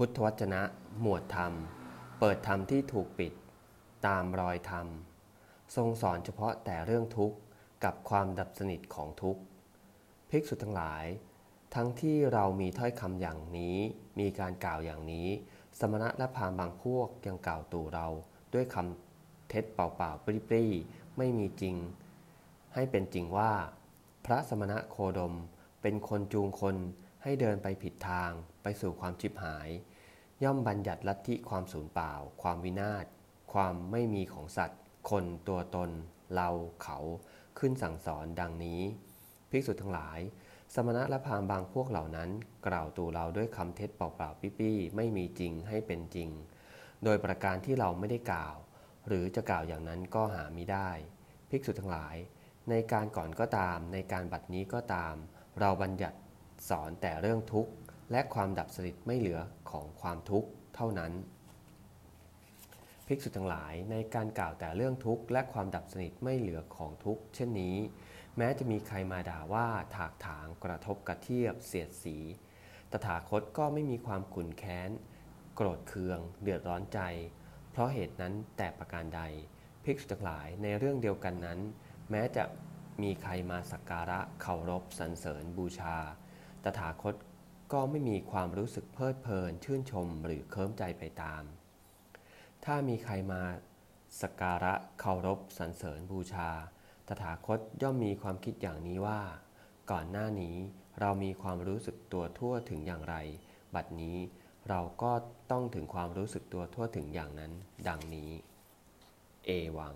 พุทธวจนะ หมวดธรรม เปิดธรรมที่ถูกปิด ตามรอยธรรม ทรงสอนเฉพาะแต่เรื่องทุกข์กับความดับสนิทของทุกข์ภิกษุทั้งหลาย ทั้งที่เรามีถ้อยคำอย่างนี้ มีการกล่าวอย่างนี้ สมณะและพามบางพวกยังกล่าวตู่เราด้วยคำเท็จเปล่าๆปริๆไม่มีจริง ให้เป็นจริงว่า พระสมณะโคดมเป็นคนจูงคน ให้เดินไปผิดทาง ไปสู่ความชิบหาย ย่อมบัญญัติลัทธิความสูญเปล่า ความวินาศ ความไม่มีของสัตว์ คนตัวตน เราเขาขึ้นสั่งสอนดังนี้ ภิกษุทั้งหลาย สมณะและพราหมณ์บางพวกเหล่านั้น กล่าวตูเราด้วยคำเท็จเปล่าๆปี้ๆไม่มีจริงให้เป็นจริง โดยประการที่เราไม่ได้กล่าว หรือจะกล่าวอย่างนั้นก็หาไม่ได้ ภิกษุทั้งหลาย ในการก่อนก็ตาม ในการบัดนี้ก็ตาม เราบัญญัติ สอนแต่เรื่องทุกข์ และความดับสนิทไม่เหลือของความทุกข์เท่านั้น ภิกษุทั้งหลายในการกล่าวแต่เรื่องทุกข์และความดับสนิทไม่เหลือของทุกข์เช่นนี้ แม้จะมีใครมาด่าว่าถากถางกระทบกระเทียบ เสียดสี ตถาคตก็ไม่มีความขุนแค้น โกรธเคือง เดือดร้อนใจ เพราะเหตุนั้นแต่ประการใด ภิกษุทั้งหลายในเรื่องเดียวกันนั้น แม้จะมีใครมาสักการะเคารพสรรเสริญบูชา ตถาคตก็ไม่มีความรู้สึกเพลิดเพลินชื่นชมหรือเคลิ้มใจไปตาม ถ้ามีใครมาสักการะเคารพสรรเสริญบูชา ตถาคตย่อมมีความคิดอย่างนี้ว่า ก่อนหน้านี้เรามีความรู้สึกตัวทั่วถึงอย่างไร บัดนี้เราก็ต้องถึงความรู้สึกตัวทั่วถึงอย่างนั้น ดังนี้ เอวัง